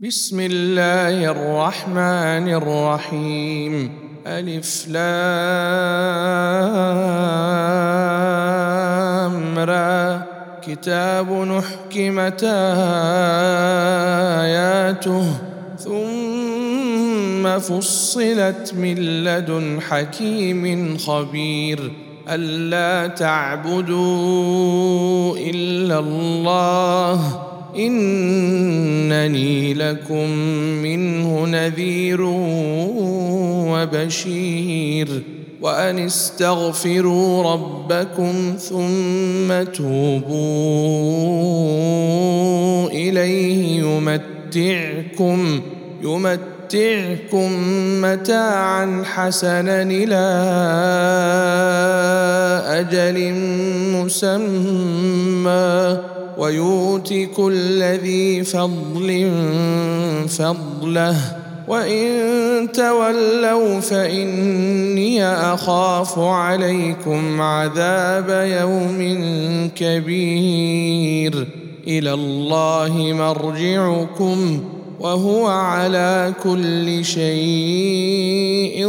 بسم الله الرحمن الرحيم ألف لام را كتاب نحكمت آياته ثم فصلت من لدن حكيم خبير ألا تعبدوا إلا الله إنني لكم منه نذير وبشير. وأن استغفروا ربكم ثم توبوا إليه يمتعكم يمتعكم متاعا حسنا إلى أجل مسمى. ويؤت كل ذي فضل فضله. وإن تولوا فإني أخاف عليكم عذاب يوم كبير. إلى الله مرجعكم وهو على كل شيء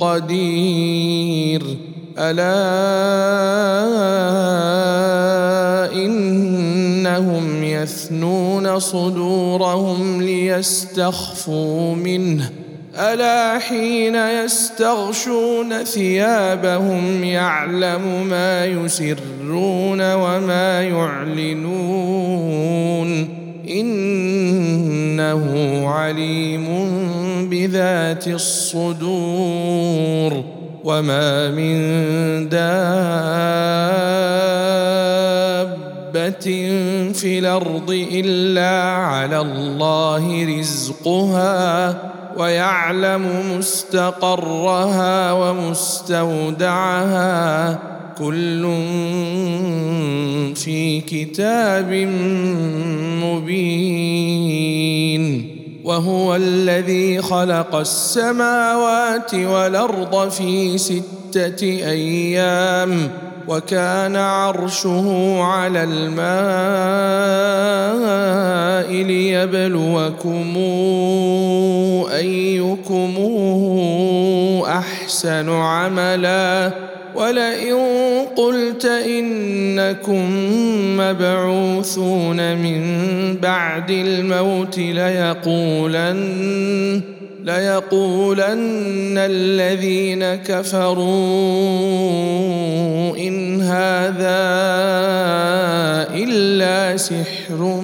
قدير. ألا يثنون صدورهم ليستخفوا منه. ألا حين يستغشون ثيابهم يعلم ما يسرون وما يعلنون. إنه عليم بذات الصدور. وما من دابة في الأرض الا على الله رزقها ويعلم مستقرها ومستودعها كل في كتاب مبين وهو الذي خلق السماوات والارض في سته أيام وكان عرشه على الماء ليبلوكم أيكم أحسن عملا ولئن قلت إنكم مبعوثون من بعد الموت ليقولن ليقولن الذين كفروا إن هذا إلا سحر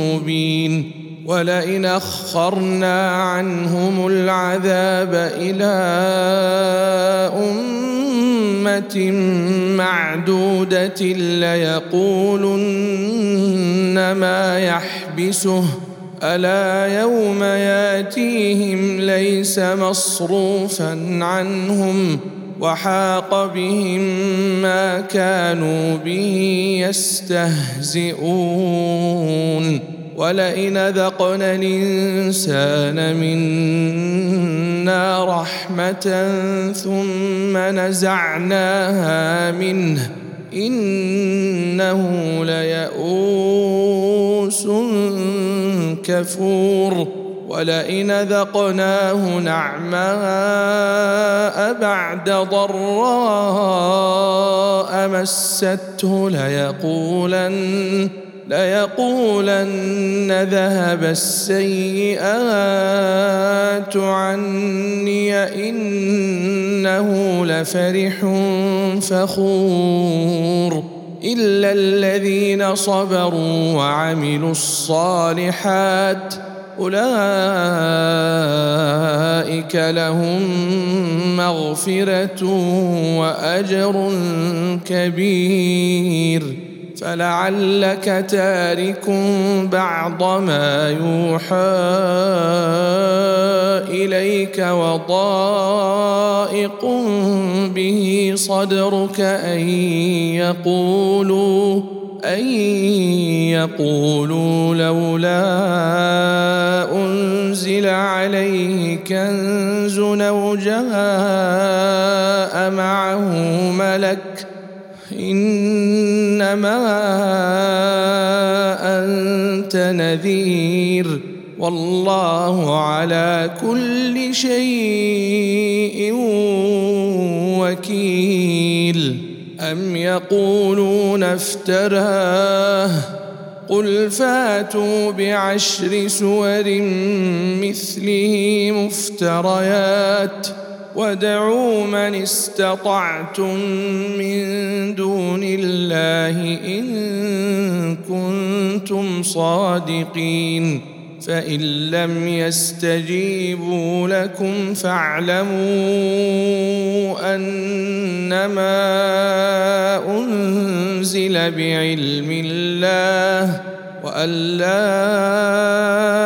مبين ولئن أخرنا عنهم العذاب إلى أمة معدودة ليقولن ما يحبسه ألا يوم ياتيهم ليس مصروفا عنهم وحاق بهم ما كانوا به يستهزئون. ولئن ذقنا الإنسان منا رحمة ثم نزعناها منه إنه ليئوس كفور. ولئن ذقناه نعماء بعد ضراء مسته ليقولن ليقولن ذهب السيئات عني إنه لفرح فخور إلا الذين صبروا وعملوا الصالحات أولئك لهم مغفرة وأجر كبير فلعلك تارك بعض ما يوحى إليك وضائق به صدرك أن يقولوا أن يقولوا لولا أنزل عليه كنز أو جاء معه ملك إنما أنت انت نذير والله على كل شيء وكيل. أم يقولون افتراه؟ قل فاتوا بعشر سور مثله مفتريات. ودعوا من استطعتم من دون الله ان كنتم صادقين فان لم يستجيبوا لكم فاعلموا انما انزل بعلم الله وان لا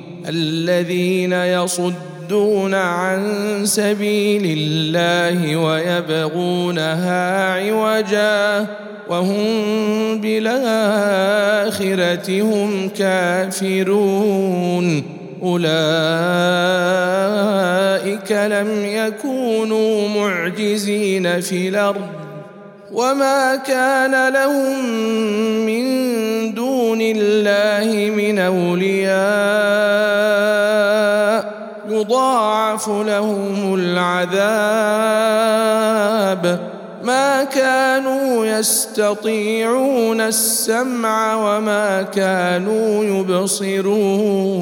الذين يصدون عن سبيل الله ويبغونها عوجا وهم بالآخرة هم كافرون. أولئك لم يكونوا معجزين في الأرض. وما كان لهم من دون الله من اولياء يضاعف لهم العذاب ما كانوا يستطيعون السمع وما كانوا يبصرون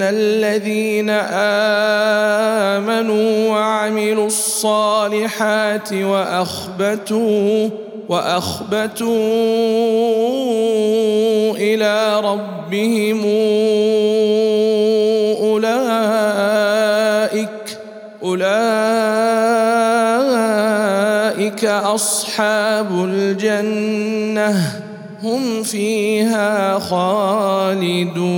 ان الذين امنوا وعملوا الصالحات واخبتوا واخبتوا إلى ربهم اولئك اولئك اصحاب الجنه هم فيها خالدون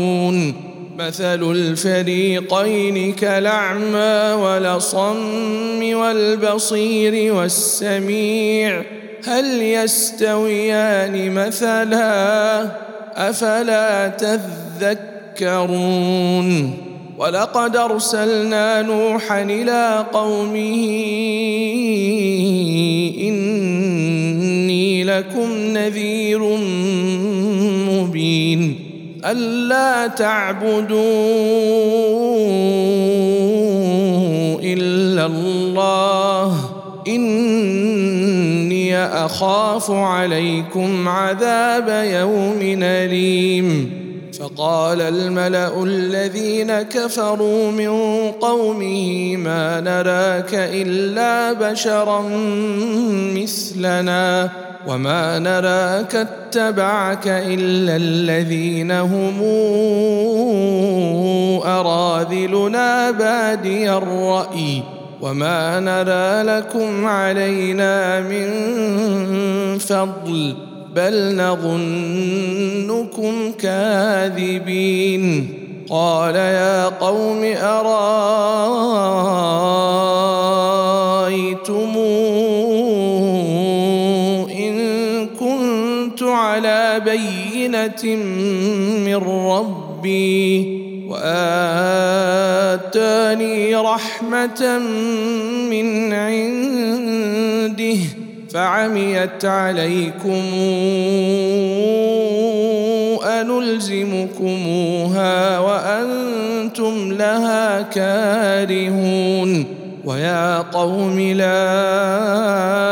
مثل الفريقين كالأعمى ولصم والبصير والسميع. هل يستويان مثلا؟ أفلا تذكرون. ولقد أرسلنا نوحا إلى قومه إن لكم نذير مبين. ألا تعبدوا إلا الله. إني أخاف عليكم عذاب يوم أليم. فقال الملأ الذين كفروا من قومه ما نراك إلا بشرا مثلنا. وما نراك اتبعك الا الذين هم اراذلنا بادي الراي وما نرى لكم علينا من فضل بل نظنكم كاذبين قال يا قوم ارايتم بينه من ربي واتاني رحمه من عنده فعميت عليكم أنلزمكموها وأنتم لها كارهون ويا قوم لا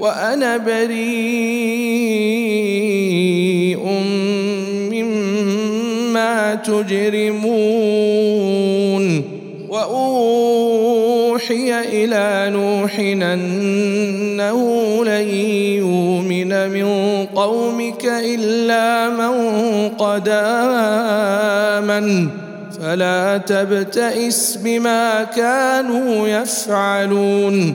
وأنا بريء مما تجرمون وأوحي إلى نوح أنه لن يؤمن من قومك إلا من قد آمن. فلا تبتئس بما كانوا يفعلون.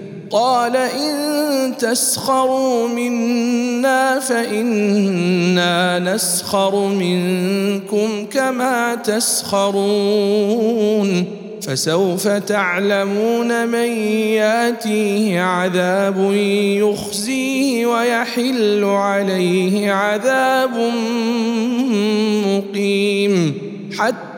قال إن تسخروا منا فإنا نسخر منكم كما تسخرون فسوف تعلمون من ياتيه عذاب يخزيه ويحل عليه عذاب مقيم حتى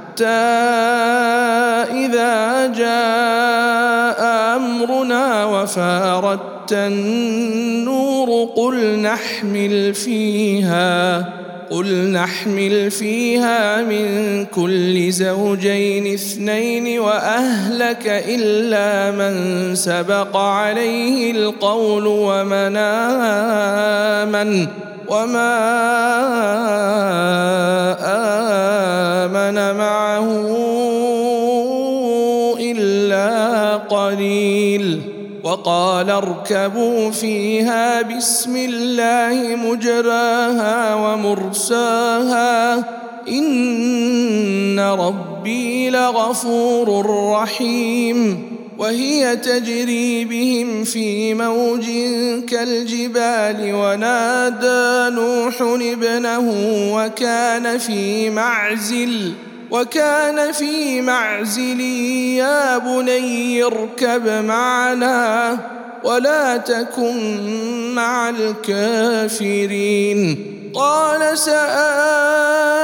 إذا جاء أمرنا وفارت النور قل نحمل فيها قل نحمل فيها من كل زوجين اثنين وأهلك إلا من سبق عليه القول ومن آمن. وما امن معه الا قليل وقال اركبوا فيها بسم الله مجراها ومرساها ان ربي لغفور رحيم وهي تجري بهم في موج كالجبال ونادى نوح ابنه وكان في معزل وكان في معزل يا بني اركب معنا ولا تكن مع الكافرين. قال سآوي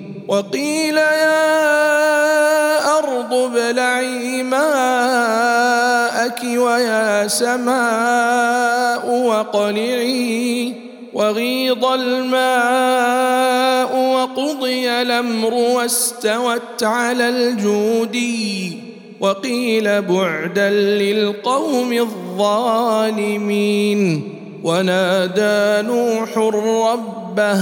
وقيل يا أرض ابلعي ماءك ويا سماء وقلعي وغيض الماء وقضي الأمر واستوت على الجودي وقيل بعدا للقوم الظالمين ونادى نوح ربه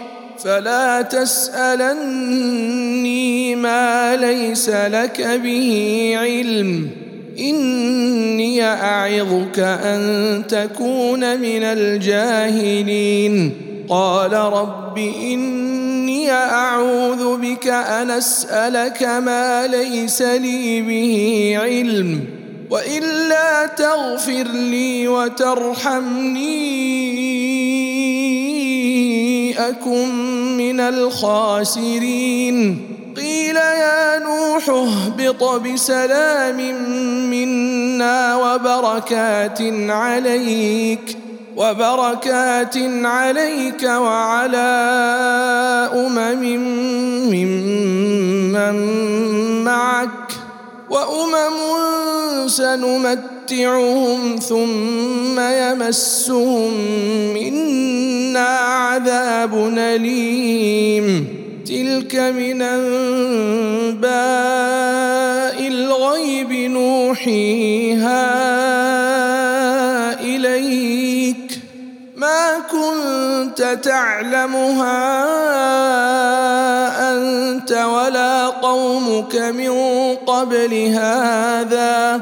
فلا تسألني ما ليس لك به علم. إني أعظك أن تكون من الجاهلين. قال رب إني أعوذ بك أن أسألك ما ليس لي به علم. وإلا تغفر لي وترحمني. اكن من الخاسرين قيل يا نوح اهبط بسلام منا وبركات عليك وبركات عليك وعلى امم ممن معك وامم سنمتعهم ثم يمسهم منا عذاب أليم. تلك من أنباء الغيب نوحيها إليك. ما كنت تعلمها أنت ولا قومك من قبل هذا.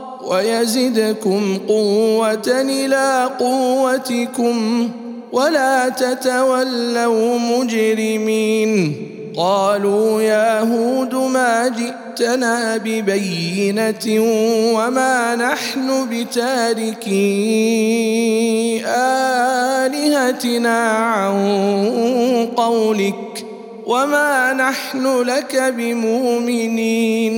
ويزدكم قوة إلى قوتكم ولا تتولوا مجرمين. قالوا يا هود ما جئتنا ببينة وما نحن بتاركي آلهتنا عن قولك وما نحن لك بمؤمنين.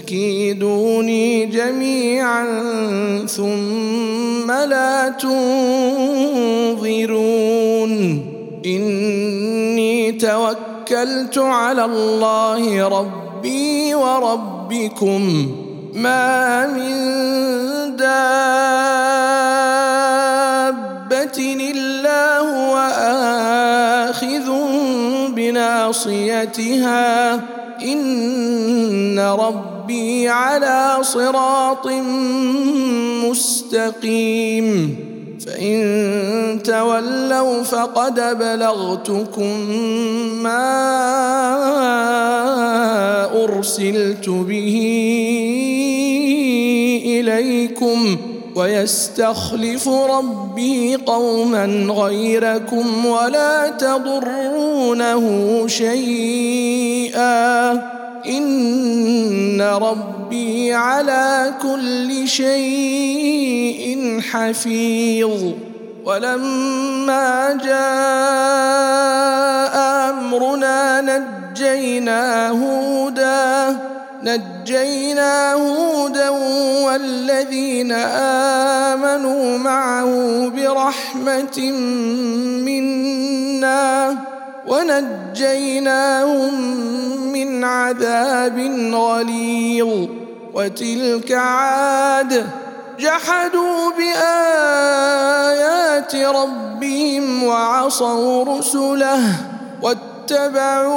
فكيدوني جميعا ثم لا تنظرون. إني توكلت على الله ربي وربكم. ما من دابة إلا هو آخذ بناصيتها. إن ربي ربي على صراط مستقيم. فإن تولوا فقد بلغتكم ما أرسلت به إليكم ويستخلف ربي قوما غيركم ولا تضرونه شيئا. إن ربي على كل شيء حفيظ. ولما جاء أمرنا نجينا هودا نجينا هودا والذين آمنوا معه برحمة منا. ونجيناهم من عذاب غليظ. وتلك عاد جحدوا بآيات ربهم وعصوا رسله واتبعوا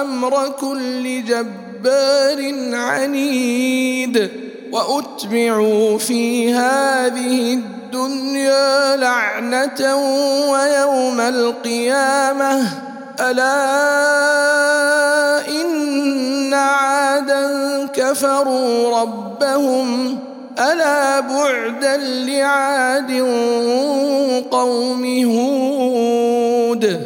أمر كل جبار عنيد. وأتبعوا في هذه الدنيا لعنة ويوم القيامة. ألا إن عادا كفروا ربهم. ألا بعدا لعاد قوم هود.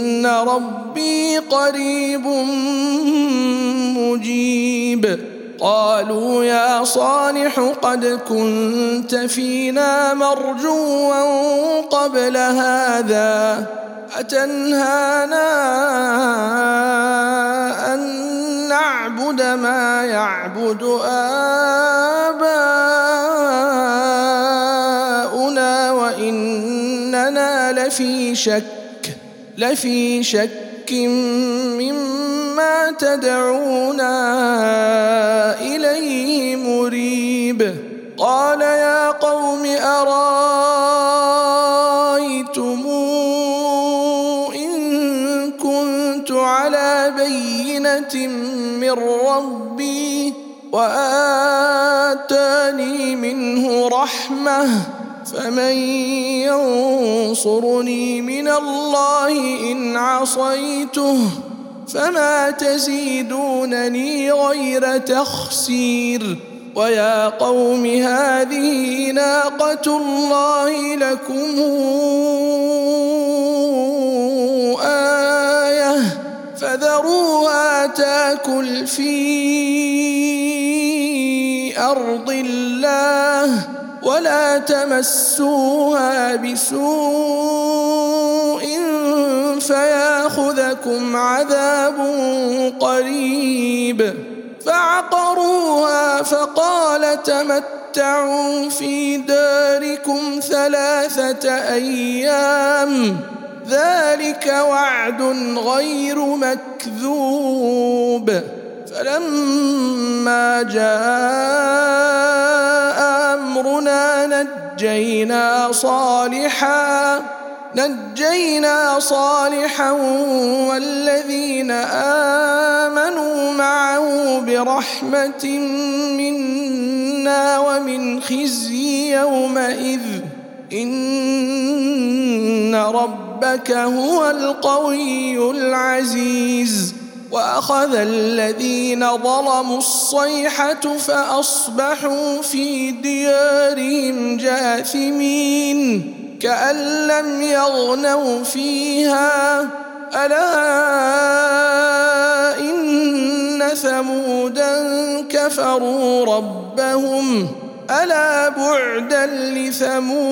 ان ربي قريب مجيب. قالوا يا صالح قد كنت فينا مرجوا قبل هذا اتنهانا ان نعبد ما يعبد اباؤنا واننا لفي شك لفي شك مما تدعونا إليه مريب. قال يا قوم أرأيتم إن كنت على بينة من ربي وآتاني منه رحمة فمن ينصرني من الله إن عصيته فما تزيدونني غير تخسير ويا قوم هذه ناقة الله لكم آية فذروها تاكل في أرض الله ولا تمسوها بسوء فياخذكم عذاب قريب. فعقروها فقال تمتعوا في داركم ثلاثة أيام. ذلك وعد غير مكذوب. فلما جاء امرنا نجينا صالحا نجينا صالحا والذين آمنوا معه برحمة منا ومن خزي يومئذ. إن ربك هو القوي العزيز. وأخذ الذين ظلموا الصيحة فأصبحوا في ديارهم جاثمين كأن لم يغنوا فيها. ألا إن ثمودا كفروا ربهم. ألا بعدا لثمود.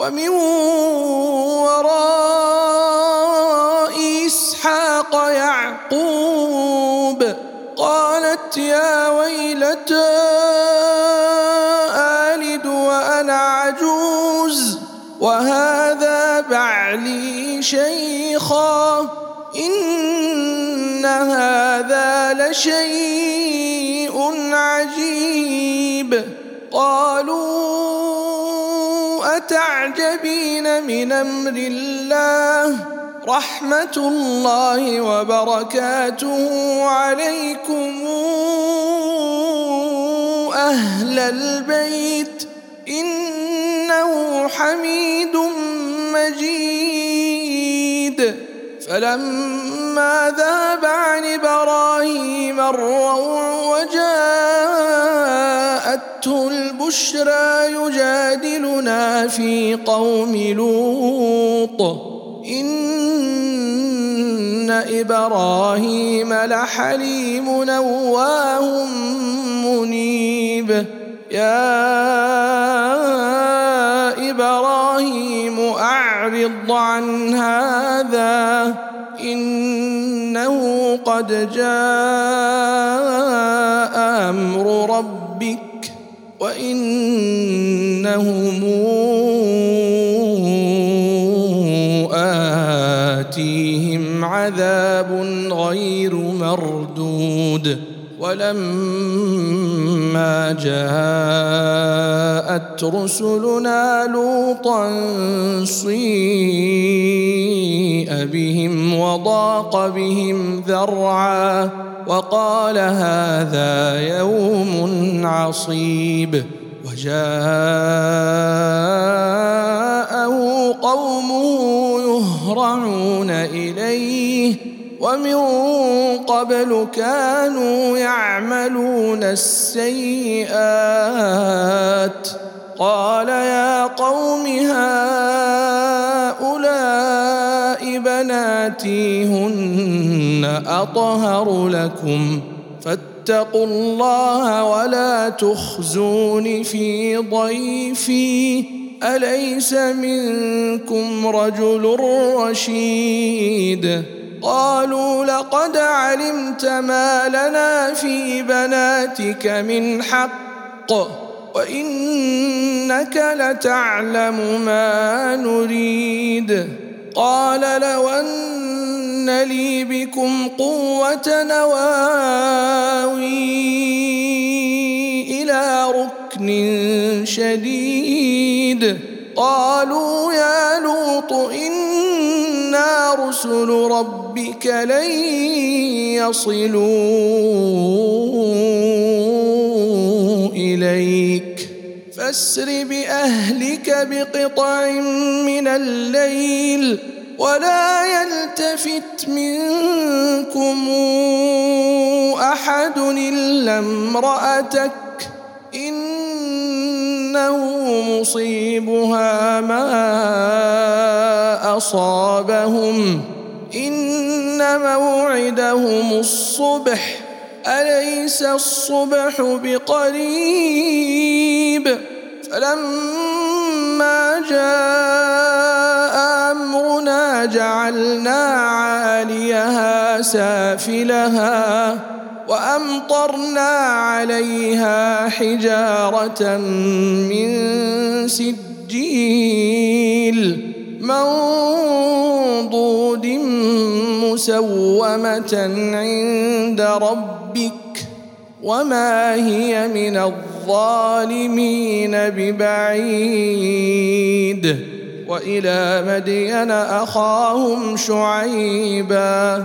ومن وراء إسحاق يعقوب قالت يا ويلتى آلد وأنا عجوز وهذا بعلي شيخا إن هذا لشيء عجيب قالوا أتعجبين من أمر الله رحمة الله وبركاته عليكم أهل البيت إنه حميد مجيد فلما ذهب عن إبراهيم الروع وجاءته البشرى يجادلنا في قوم لوط. إن إبراهيم لحليم نواه منيب. يا إبراهيم أعرض عن هذا. إنه قد جاء أمر ربك وإنهم آتيهم عذاب غير مردود ولما جاءت رسلنا لوطا صيء بهم وضاق بهم ذرعا وقال هذا يوم عصيب وجاءه قومه يهرعون إليه ومن قبل كانوا يعملون السيئات. قال يا قوم هؤلاء بناتي هن أطهر لكم. فاتقوا الله ولا تخزون في ضيفي. أليس منكم رجل رشيد؟ قالوا لقد علمت ما لنا في بناتك من حق وإنك لتعلم ما نريد. قال لو أن لي بكم قوة نواوي إلى ركن شديد. قالوا يا لوط أنا رسل ربك لن يصلوا إليك فاسر بأهلك بقطع من الليل ولا يلتفت منكم أحد إلا امرأتك إنه مصيبها ما أصابهم. إن موعدهم الصبح أليس الصبح بقريب؟ فلما جاء أمرنا جعلنا عاليها سافلها. وأمطرنا عليها حجارة من سجيل منضود مسومة عند ربك وما هي من الظالمين ببعيد وإلى مدين أخاهم شعيبا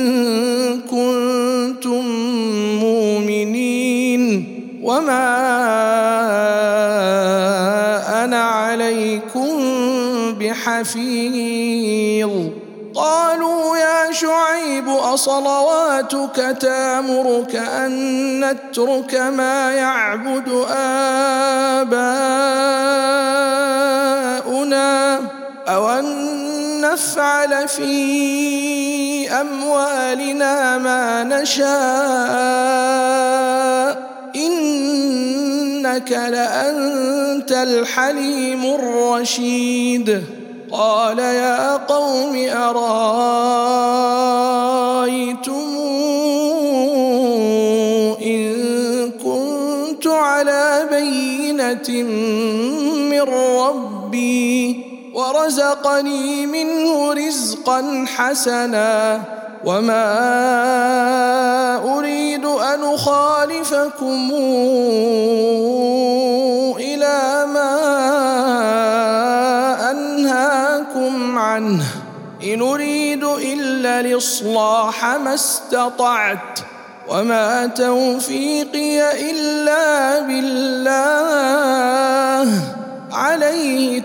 وما أنا عليكم بحفيظ قالوا يا شعيب اصلواتك تامرك ان نترك ما يعبد اباؤنا أو ان نفعل في اموالنا ما نشاء إنك لأنت الحليم الرشيد. قال يا قوم أرأيتم إن كنت على بينة من ربي؟ ورزقني منه رزقا حسنا وما أريد أن أخالفكم إلى ما أنهاكم عنه. إن أريد إلا الإصلاح ما استطعت وما توفيقي إلا بالله. عليه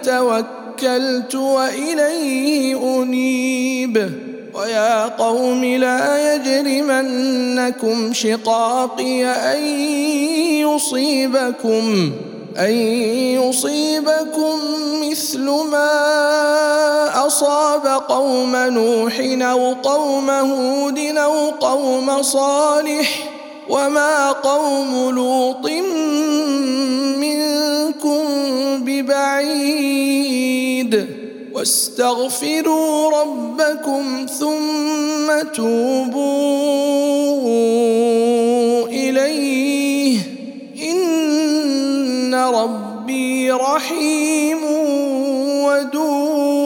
توكلت وإليه أنيب. ويا قوم لا يجرمنكم شقاقي أن يصيبكم أن يصيبكم مثل ما أصاب قوم نوح أو قوم هود أو قوم صالح. وما قوم لوط منكم ببعيد. واستغفروا ربكم ثم توبوا إليه. إن ربي رحيم ودود.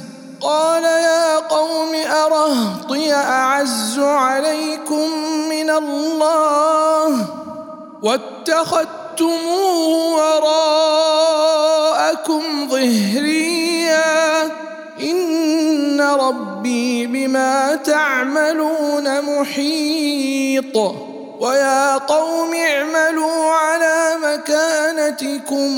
قال يا قوم أرهطي أعز عليكم من الله واتخذتم وراءكم ظهريا إن ربي بما تعملون محيط ويا قوم اعملوا على مكانتكم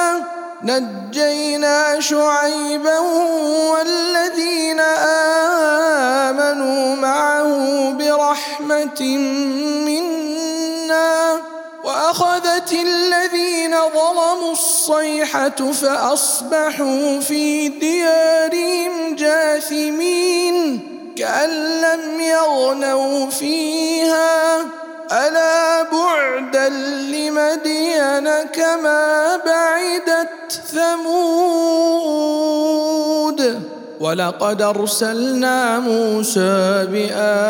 نجينا شعيبا والذين آمنوا معه برحمة منا وأخذت الذين ظلموا الصيحة فأصبحوا في ديارهم جاثمين كأن لم يغنوا فيها. ألا بعدا لمدين كما بعدت ثمود ولقد أرسلنا موسى بآياتنا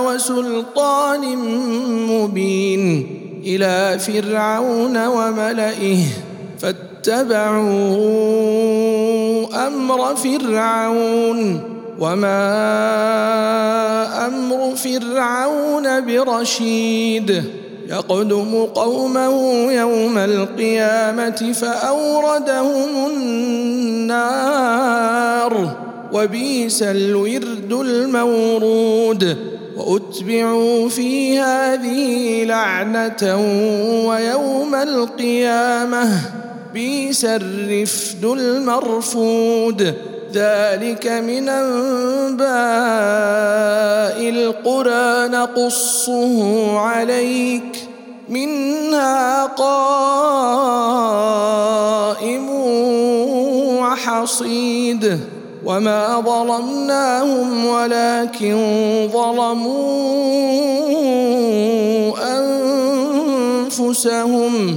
وسلطان مبين إلى فرعون وملئه فاتبعوا أمر فرعون وما أمر فرعون برشيد يقدم قومه يوم القيامه فاوردهم النار وبئس الورد المورود واتبعوا في هذه لعنه ويوم القيامه بئس الرفد المرفود ذلك من أنباء القرى نقصه عليك منها قائم وحصيد وما ظلمناهم ولكن ظلموا أنفسهم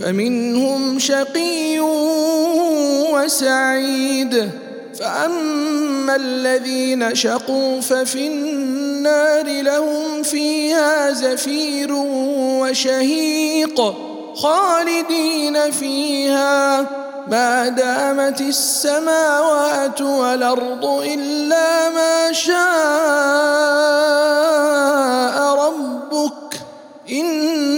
فمنهم شقي وسعيد. فأما الذين شقوا ففي النار لهم فيها زفير وشهيق خالدين فيها. ما دامت السماوات والأرض إلا ما شاء ربك إن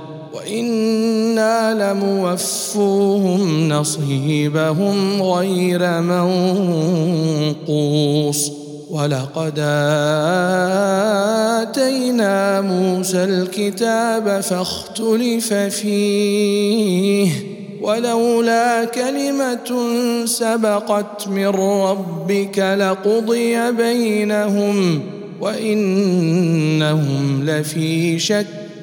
وأنا لموفوهم نصيبهم غير منقوص. ولقد آتينا موسى الكتاب فاختلف فيه ولولا كلمة سبقت من ربك لقضي بينهم وإنهم لفي شك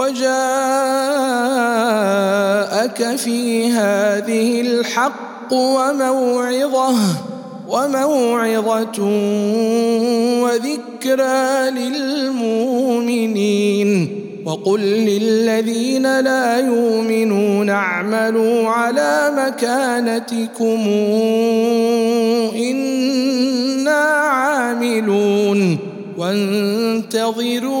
وجاءك في هذه الحق وموعظة وموعظة وذكرى للمؤمنين. وقل للذين لا يؤمنون اعملوا على مكانتكم إنا عاملون. وانتظروا